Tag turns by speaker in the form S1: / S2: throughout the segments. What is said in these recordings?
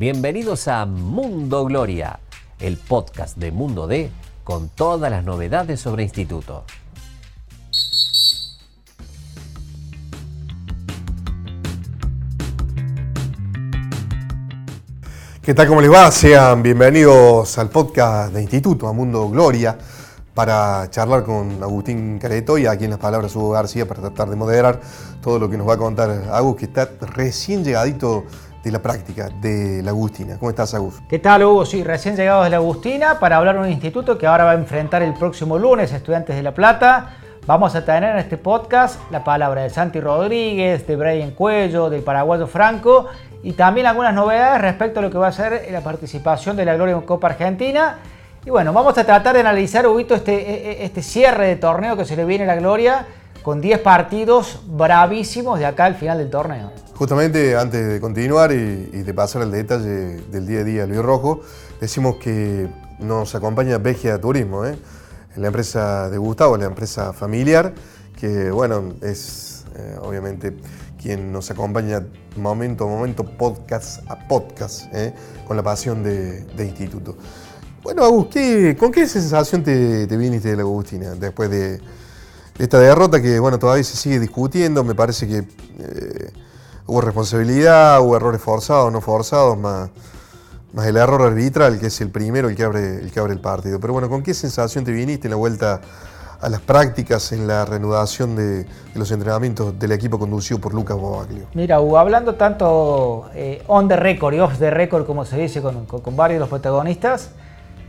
S1: Bienvenidos a Mundo Gloria, el podcast de Mundo D con todas las novedades sobre instituto.
S2: ¿Qué tal? ¿Cómo les va? Sean bienvenidos al podcast de Instituto, a Mundo Gloria, para charlar con Agustín Careto y aquí en las palabras Hugo García para tratar de moderar todo lo que nos va a contar Agus, que está recién llegadito de la práctica de la Agustina. ¿Cómo estás, Agus?
S3: ¿Qué tal, Hugo? Sí, recién llegado de la Agustina para hablar de un instituto que ahora va a enfrentar el próximo lunes Estudiantes de La Plata. Vamos a tener en este podcast la palabra de Santi Rodríguez, de Brian Cuello, del paraguayo Franco y también algunas novedades respecto a lo que va a ser la participación de la Gloria Copa Argentina. Y bueno, vamos a tratar de analizar, Huguito, este, e, e, este cierre de torneo que se le viene a la Gloria con 10 partidos bravísimos de acá al final del torneo.
S2: Justamente antes de continuar y, de pasar al detalle del día a día Luis Rojo, decimos que nos acompaña Vegia Turismo, ¿eh? la empresa de Gustavo, la empresa familiar, que bueno, es eh, obviamente quien nos acompaña momento a momento, podcast a podcast, ¿eh? con la pasión de, instituto. Bueno, Agus, ¿con qué sensación te, viniste de la Agustina después de esta derrota que bueno, todavía se sigue discutiendo? Me parece que eh, hubo responsabilidad, hubo errores forzados, no forzados, más, más el error arbitral, que es el primero el que, abre, el que abre el partido. Pero bueno, ¿con qué sensación te viniste en la vuelta a las prácticas en la reanudación de, los entrenamientos del equipo conducido por Lucas Bobaglio.
S3: Mira, hablando tanto eh, on the record y off the record, como se dice con, varios de los protagonistas,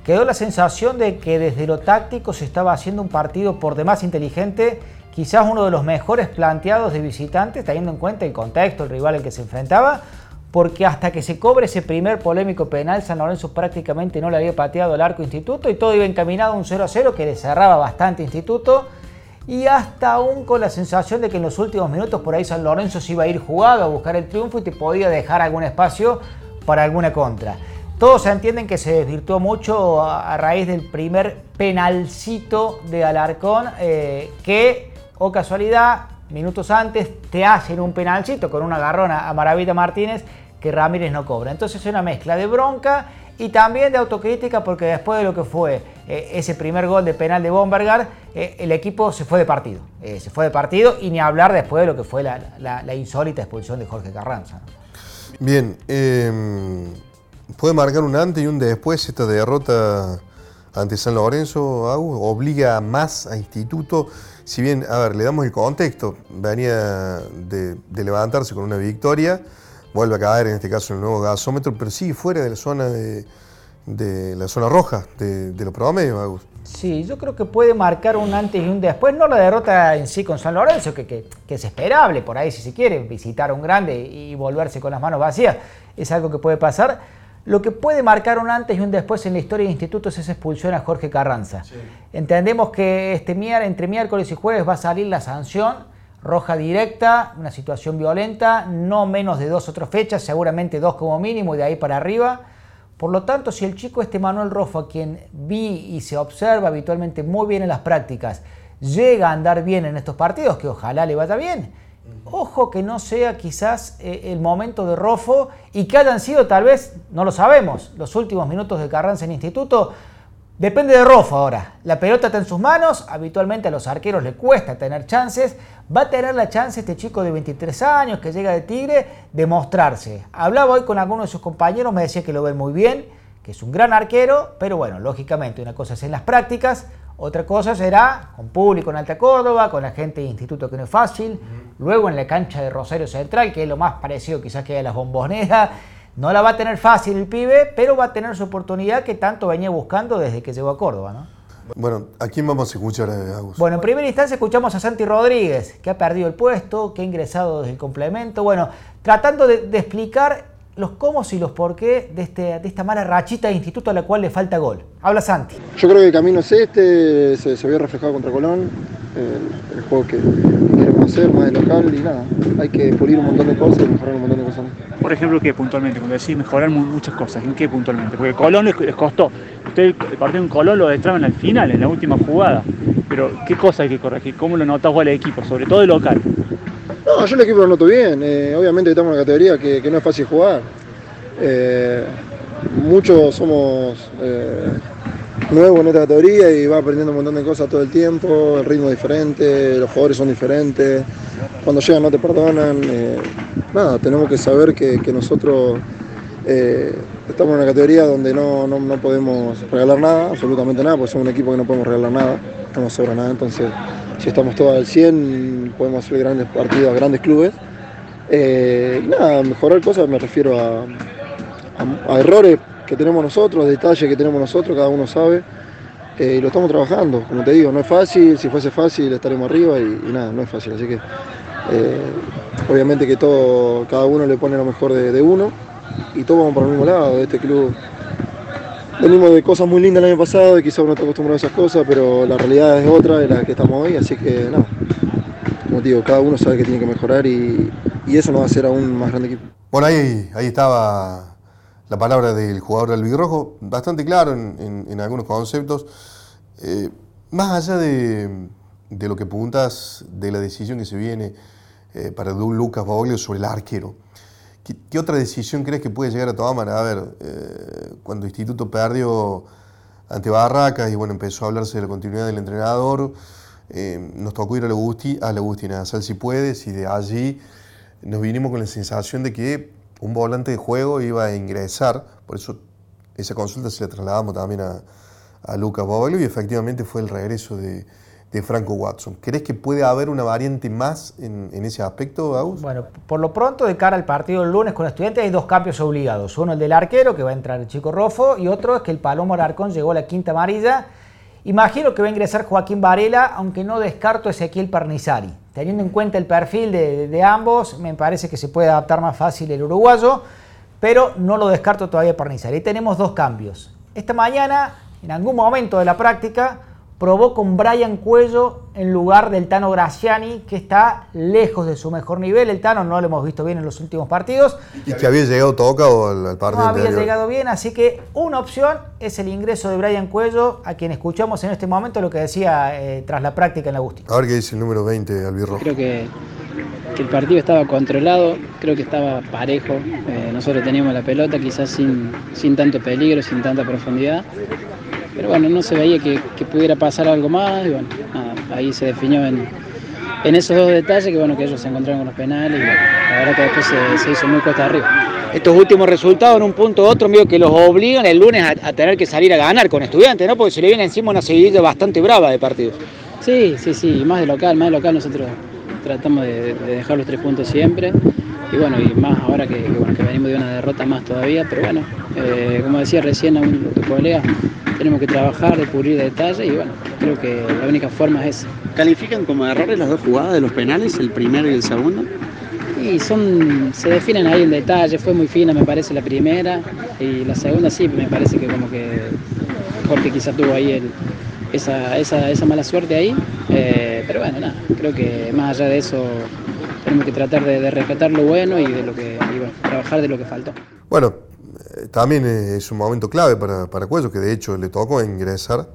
S3: quedó la sensación de que desde lo táctico se estaba haciendo un partido por demás inteligente, quizás uno de los mejores planteados de visitantes, teniendo en cuenta el contexto, el rival al que se enfrentaba, porque hasta que se cobre ese primer polémico penal, San Lorenzo prácticamente no le había pateado el arco Instituto y todo iba encaminado a un 0 a 0 que le cerraba bastante Instituto. Y hasta aún con la sensación de que en los últimos minutos por ahí San Lorenzo se iba a ir jugado a buscar el triunfo y te podía dejar algún espacio para alguna contra. Todos entienden que se desvirtuó mucho a, raíz del primer penalcito de Alarcón, eh, que, o casualidad, minutos antes te hacen un penalcito con una garrona a Maravita Martínez que Ramírez no cobra. Entonces es una mezcla de bronca y también de autocrítica porque después de lo que fue eh, ese primer gol de penal de Bombergar, eh, el equipo se fue de partido. Eh, se fue de partido y ni hablar después de lo que fue la, insólita expulsión de Jorge Carranza.
S2: Bien, em, puede marcar un antes y un después esta derrota ante San Lorenzo, obliga más a Instituto, si bien, a ver, le damos el contexto, venía de levantarse con una victoria, vuelve a caer, en este caso en el nuevo gasómetro, pero sigue fuera de la zona de, la zona roja, de, los promedios, Agus.
S3: Sí, yo creo que puede marcar un antes y un después, no la derrota en sí con San Lorenzo, que, es esperable por ahí si se quiere, visitar a un grande y volverse con las manos vacías, es algo que puede pasar. Lo que puede marcar un antes y un después en la historia de institutos es esa expulsión a Jorge Carranza. Entendemos que este, entre miércoles y jueves va a salir la sanción roja directa, una situación violenta, no menos de dos otras fechas, seguramente dos como mínimo y de ahí para arriba. Por lo tanto, si el chico este Manuel Rojo, a quien vi y se observa habitualmente muy bien en las prácticas, llega a andar bien en estos partidos, que ojalá le vaya bien, ojo que no sea quizás eh, el momento de Rofo y que hayan sido tal vez, no lo sabemos, los últimos minutos de Carranza en instituto, Depende de Rofo ahora. La pelota está en sus manos. Habitualmente a los arqueros le cuesta tener chances. Va a tener la chance este chico de 23 años que llega de Tigre de mostrarse. Hablaba hoy con algunos de sus compañeros, me decía que lo ven muy bien, que es un gran arquero, pero bueno, lógicamente una cosa es en las prácticas, otra cosa será con público en Alta Córdoba, con la gente de instituto que no es fácil, luego en la cancha de Rosario Central, que es lo más parecido quizás que a las bomboneras no la va a tener fácil el pibe, pero va a tener su oportunidad que tanto venía buscando desde que llegó a Córdoba, ¿no?
S2: Bueno, ¿a quién vamos a escuchar, eh, Agus?
S3: Bueno, en primera instancia escuchamos a Santi Rodríguez, que ha perdido el puesto, que ha ingresado desde el complemento. Bueno, tratando de, explicar los cómo y los por qué de, este, de esta mala rachita de instituto a la cual le falta gol. Habla Santi.
S4: Yo creo que el camino es este, se, se había reflejado contra Colón, el, juego que, queremos hacer, más de local y nada. Hay que pulir un montón de cosas y mejorar un montón de cosas.
S5: Por ejemplo, ¿qué puntualmente? Cuando decís mejorar muchas cosas, ¿en qué puntualmente? Porque Colón les, costó. Usted el partido en Colón lo destraban al final, en la última jugada. Pero, ¿qué cosa hay que corregir? ¿Cómo lo notas vos al equipo, sobre todo el local?
S4: No, yo el equipo lo noto bien. Eh, obviamente estamos en una categoría que, no es fácil jugar. Eh, muchos somos eh, nuevos en esta categoría y va aprendiendo un montón de cosas todo el tiempo, el ritmo es diferente, los jugadores son diferentes, cuando llegan no te perdonan. Nada, tenemos que saber que, nosotros estamos en una categoría donde no, podemos regalar nada, absolutamente nada, porque somos un equipo que no podemos regalar nada, no sobra nada, entonces si estamos todos al 100 podemos hacer grandes partidos a grandes clubes. nada, mejorar cosas me refiero a, errores que tenemos nosotros, detalles que tenemos nosotros, cada uno sabe. Eh, y lo estamos trabajando, como te digo, no es fácil, si fuese fácil estaremos arriba y, nada, no es fácil. Así que eh, obviamente que todo, cada uno le pone lo mejor de, uno y todos vamos por el mismo lado. Este club venimos de cosas muy lindas el año pasado y quizás uno está acostumbrado a esas cosas, pero la realidad es otra de la que estamos hoy, así que nada, como digo, cada uno sabe que tiene que mejorar y, eso nos va a hacer aún más grande equipo.
S2: Bueno, ahí, ahí estaba la palabra del jugador albirrojo, bastante claro en, algunos conceptos. Eh, más allá de, lo que preguntas de la decisión que se viene eh, para Lucas Baglio sobre el arquero, ¿qué, otra decisión crees que puede llegar a tomar? A ver, eh, cuando Instituto perdió ante Barracas y bueno, empezó a hablarse de la continuidad del entrenador, nos tocó ir a la, a Agustina, a Sal si puedes, y de allí nos vinimos con la sensación de que un volante de juego iba a ingresar, por eso esa consulta se la trasladamos también a, a Lucas Bovelio y efectivamente fue el regreso de, Franco Watson. ¿Crees que puede haber una variante más en, ese aspecto, Agus?
S3: Bueno, por lo pronto, de cara al partido del lunes con estudiantes, hay dos cambios obligados. Uno el del arquero, que va a entrar el chico Rofo, y otro es que el Palomo Alarcón llegó a la quinta amarilla. Imagino que va a ingresar Joaquín Varela, aunque no descarto Ezequiel Parnizari. Teniendo en cuenta el perfil de, ambos, me parece que se puede adaptar más fácil el uruguayo, pero no lo descarto todavía Parnizari. Ahí tenemos dos cambios. Esta mañana, en algún momento de la práctica, probó con Brian Cuello en lugar del Tano Graciani, que está lejos de su mejor nivel. El Tano no lo hemos visto bien en los últimos partidos.
S2: ¿Y que había llegado tocado al, partido?
S3: No había llegado bien, así que una opción es el ingreso de Brian Cuello, a quien escuchamos en este momento lo que decía eh, tras la práctica en la Agustín.
S2: A ver qué dice el número 20, Albirro.
S6: Creo que, el partido estaba controlado, creo que estaba parejo. Eh, nosotros teníamos la pelota, quizás sin, sin tanto peligro, sin tanta profundidad pero bueno, no se veía que, pudiera pasar algo más y bueno, ahí se definió en, esos dos detalles que bueno, que ellos se encontraron con los penales y bueno, la verdad que después se, hizo muy cuesta arriba.
S7: Estos últimos resultados en un punto u otro, medio que los obligan el lunes a, tener que salir a ganar con estudiantes, ¿no? Porque se le viene encima una seguidilla bastante brava de partidos.
S6: Sí, sí, sí, más de local, más de local nosotros tratamos de, dejar los tres puntos siempre y bueno, y más ahora que, venimos de una derrota más todavía, pero bueno, eh, como decía recién a un tu colega, tenemos que trabajar, de cubrir detalles y bueno, creo que la única forma es esa.
S7: ¿Califican como errores las dos jugadas de los penales, el primero y el segundo?
S6: Y son, se definen ahí en detalle, fue muy fina me parece la primera y la segunda sí, me parece que como que Jorge quizá tuvo ahí esa, esa, mala suerte ahí, eh, pero bueno, nada, creo que más allá de eso tenemos que tratar de, rescatar lo bueno y de lo que y trabajar de lo que faltó.
S2: Bueno, eh, también es un momento clave para, para Cuello, que de hecho le tocó ingresar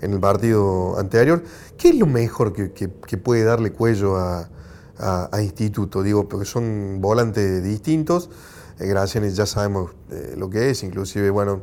S2: en el partido anterior. ¿Qué es lo mejor que, puede darle Cuello a, Instituto? Digo, porque son volantes distintos. Eh, ya sabemos eh, lo que es, inclusive, bueno,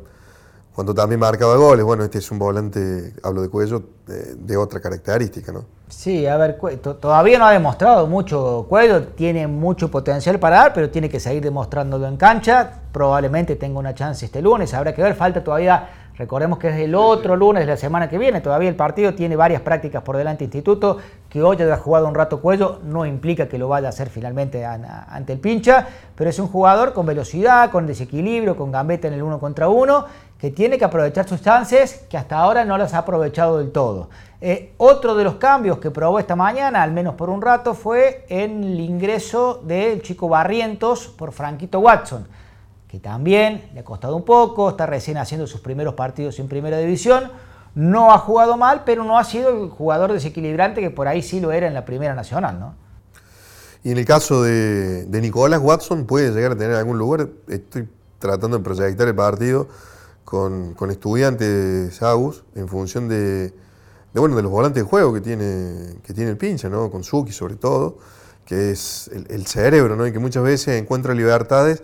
S2: cuando también marcaba goles, bueno, este es un volante, hablo de Cuello, de otra característica, ¿no?
S3: Sí, a ver, todavía no ha demostrado mucho Cuello, tiene mucho potencial para dar, pero tiene que seguir demostrándolo en cancha. Probablemente tenga una chance este lunes, habrá que ver, falta todavía, recordemos que es el otro lunes de la semana que viene, todavía el partido tiene varias prácticas por delante. Instituto, que hoy haya jugado un rato Cuello no implica que lo vaya a hacer finalmente ante el pincha, pero es un jugador con velocidad, con desequilibrio, con gambeta en el uno contra uno, que tiene que aprovechar sus chances, que hasta ahora no las ha aprovechado del todo. Eh, otro de los cambios que probó esta mañana, al menos por un rato, fue en el ingreso del chico Barrientos por Franquito Watson, que también le ha costado un poco, está recién haciendo sus primeros partidos en primera división. No ha jugado mal, pero no ha sido el jugador desequilibrante que por ahí sí lo era en la primera nacional, ¿no?
S2: Y en el caso de, Nicolás Watson, puede llegar a tener algún lugar. Estoy tratando de proyectar el partido con, con estudiantes Agus en función de, bueno, de los volantes de juego que tiene, que tiene el pincha, ¿no? con Suki sobre todo, que es el, cerebro, ¿no? y que muchas veces encuentra libertades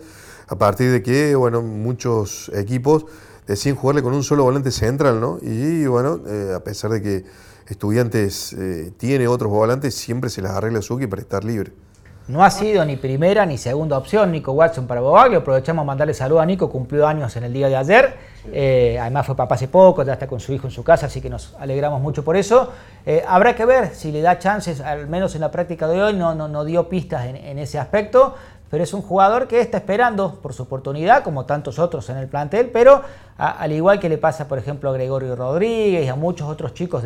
S2: a partir de que, bueno, muchos equipos deciden jugarle con un solo volante central, ¿no? Y bueno, eh, a pesar de que Estudiantes eh, tiene otros volantes, siempre se las arregla Suki para estar libre.
S3: No ha sido ni primera ni segunda opción Nico Watson para Bobaglio. Aprovechamos a mandarle salud a Nico, cumplió años en el día de ayer. Eh, además fue papá hace poco, ya está con su hijo en su casa, así que nos alegramos mucho por eso. Eh, habrá que ver si le da chances, al menos en la práctica de hoy, no, no, no dio pistas en, ese aspecto pero es un jugador que está esperando por su oportunidad, como tantos otros en el plantel, pero al igual que le pasa, por ejemplo, a Gregorio Rodríguez y a muchos otros chicos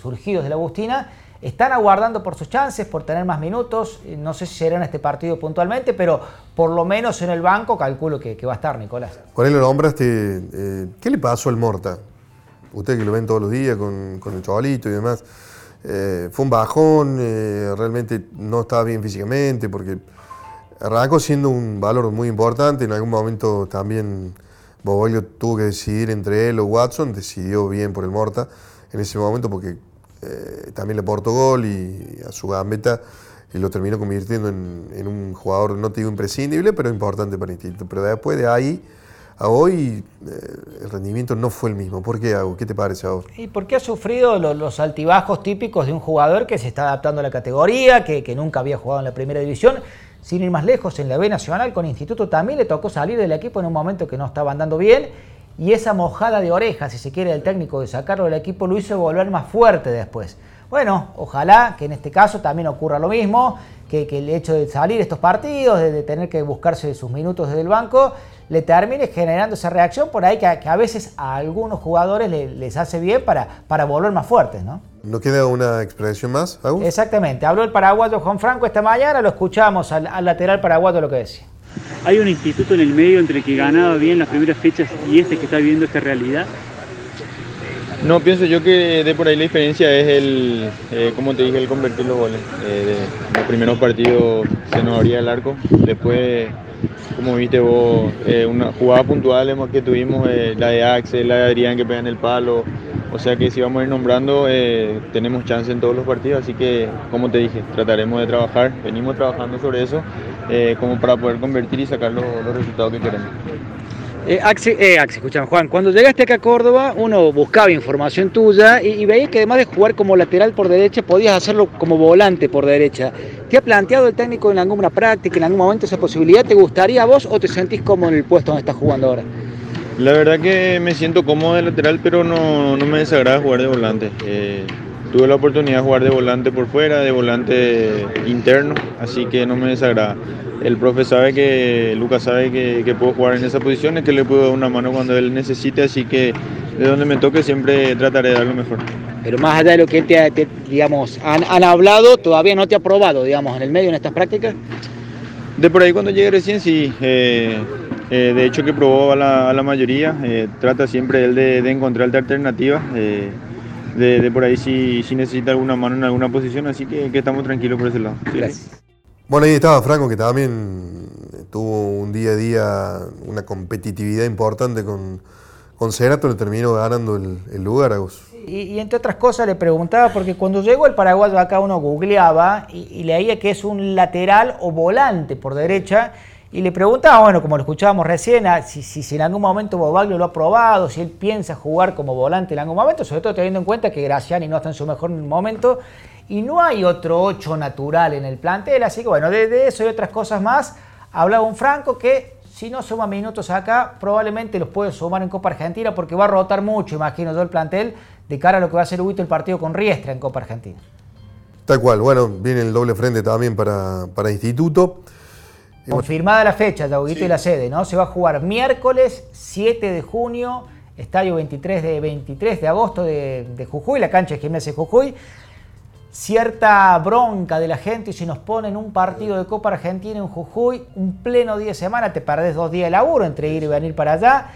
S3: surgidos de la Agustina, están aguardando por sus chances, por tener más minutos. No sé si será en este partido puntualmente, pero por lo menos en el banco calculo que, va a estar, Nicolás.
S2: Con él lo nombraste. Eh, ¿Qué le pasó al Morta? Usted que lo ven todos los días con, el chavalito y demás. Eh, fue un bajón, eh, realmente no estaba bien físicamente porque Arrancó siendo un valor muy importante, en algún momento también Bobolio tuvo que decidir entre él o Watson, decidió bien por el Morta en ese momento porque eh, también le aportó gol y a su gambeta y lo terminó convirtiendo en, un jugador, no te digo imprescindible, pero importante para el instituto. Pero después de ahí a hoy eh, el rendimiento no fue el mismo. ¿Por qué, Hago? ¿Qué te parece ahora?
S3: Y porque ha sufrido los, altibajos típicos de un jugador que se está adaptando a la categoría, que nunca había jugado en la primera división sin ir más lejos, en la B Nacional con Instituto también le tocó salir del equipo en un momento que no estaba andando bien y esa mojada de orejas, si se quiere, del técnico de sacarlo del equipo lo hizo volver más fuerte después. Bueno, ojalá que en este caso también ocurra lo mismo, que, el hecho de salir estos partidos, de, tener que buscarse sus minutos desde el banco, le termine generando esa reacción por ahí que, a veces a algunos jugadores les hace bien para, para volver más fuertes, ¿no?
S2: ¿No queda una expresión más,
S3: Exactamente. Habló el paraguayo Juan Franco esta mañana, lo escuchamos al, lateral paraguayo lo que decía.
S5: ¿Hay un instituto en el medio entre el que ganaba bien las primeras fechas y este que está viviendo esta realidad?
S8: No, pienso yo que de por ahí la diferencia es el, eh, como te dije, el convertir los goles. Eh, los primeros partidos se nos abría el arco, después, como viste vos, eh, una jugada puntual que tuvimos, la de Axel, la de Adrián que pegan el palo, o sea que si vamos a ir nombrando, eh, tenemos chance en todos los partidos, así que, como te dije, trataremos de trabajar, venimos trabajando sobre eso, eh, como para poder convertir y sacar los, resultados que queremos.
S7: Eh, Axi, eh, escúchame, Juan, cuando llegaste acá a Córdoba, uno buscaba información tuya y, y veía que además de jugar como lateral por derecha, podías hacerlo como volante por derecha. ¿Te ha planteado el técnico en alguna práctica, en algún momento esa posibilidad? ¿Te gustaría vos o te sentís como en el puesto donde estás jugando ahora?
S8: La verdad que me siento cómodo de lateral, pero no, me desagrada jugar de volante. Eh, tuve la oportunidad de jugar de volante por fuera, de volante interno, así que no me desagrada. El profe sabe que, Lucas sabe que, puedo jugar en esa posición, y que le puedo dar una mano cuando él necesite, así que de donde me toque siempre trataré de dar lo mejor.
S7: Pero más allá de lo que él te, digamos, han, hablado, todavía no te ha probado, digamos, en el medio en estas prácticas.
S8: De por ahí cuando llegue recién sí, eh, eh, de hecho que probó a la, mayoría, eh, trata siempre él de, de encontrar alternativas, eh, de, por ahí si, si, necesita alguna mano en alguna posición, así que, estamos tranquilos por ese lado.
S2: Bueno, ahí estaba Franco, que también tuvo un día a día una competitividad importante con, con Cerato, le terminó ganando el, lugar a
S3: y, y, entre otras cosas le preguntaba, porque cuando llegó el paraguayo acá uno googleaba y, y leía que es un lateral o volante por derecha, y le preguntaba, bueno, como lo escuchábamos recién, si, si, en algún momento Bobaglio lo ha probado, si él piensa jugar como volante en algún momento, sobre todo teniendo en cuenta que Graciani no está en su mejor momento y no hay otro 8 natural en el plantel. Así que bueno, de, eso y otras cosas más, hablaba un Franco que si no suma minutos acá, probablemente los puede sumar en Copa Argentina porque va a rotar mucho, imagino yo, el plantel de cara a lo que va a ser Huito el partido con Riestra en Copa Argentina.
S2: Tal cual, bueno, viene el doble frente también para, para Instituto.
S3: Confirmada la fecha, Yaguito y la sede, ¿no? Se va a jugar miércoles 7 de junio, estadio 23 de, 23 de agosto de, Jujuy, la cancha de Gimnasia de Jujuy. Cierta bronca de la gente y si nos ponen un partido de Copa Argentina en Jujuy, un pleno día de semana, te perdés dos días de laburo entre ir y venir para allá.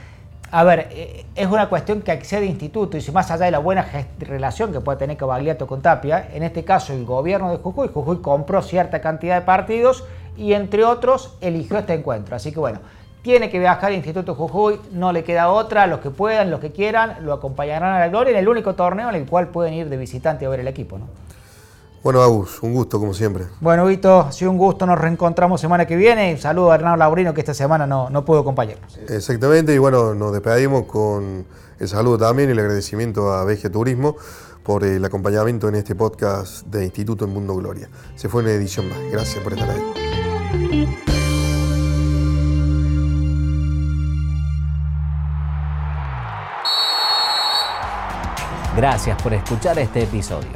S3: A ver, eh, es una cuestión que accede instituto y si más allá de la buena relación que puede tener Cavagliato con Tapia, en este caso el gobierno de Jujuy, Jujuy compró cierta cantidad de partidos y entre otros eligió este encuentro. Así que bueno, tiene que viajar al Instituto Jujuy, no le queda otra, los que puedan, los que quieran, lo acompañarán a la gloria en el único torneo en el cual pueden ir de visitante a ver el equipo. ¿no?
S2: Bueno, Agus, un gusto como siempre.
S3: Bueno, Vito, sido un gusto, nos reencontramos semana que viene. Saludo a Hernán Laurino que esta semana no, no pudo acompañarnos.
S2: Exactamente, y bueno, nos despedimos con el saludo también y el agradecimiento a Vegia Turismo por el acompañamiento en este podcast de Instituto en Mundo Gloria. Se fue una edición más. Gracias por estar ahí.
S1: Gracias por escuchar este episodio.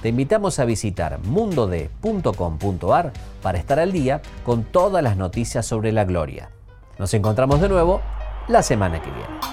S1: Te invitamos a visitar mundode.com.ar para estar al día con todas las noticias sobre la gloria. Nos encontramos de nuevo la semana que viene.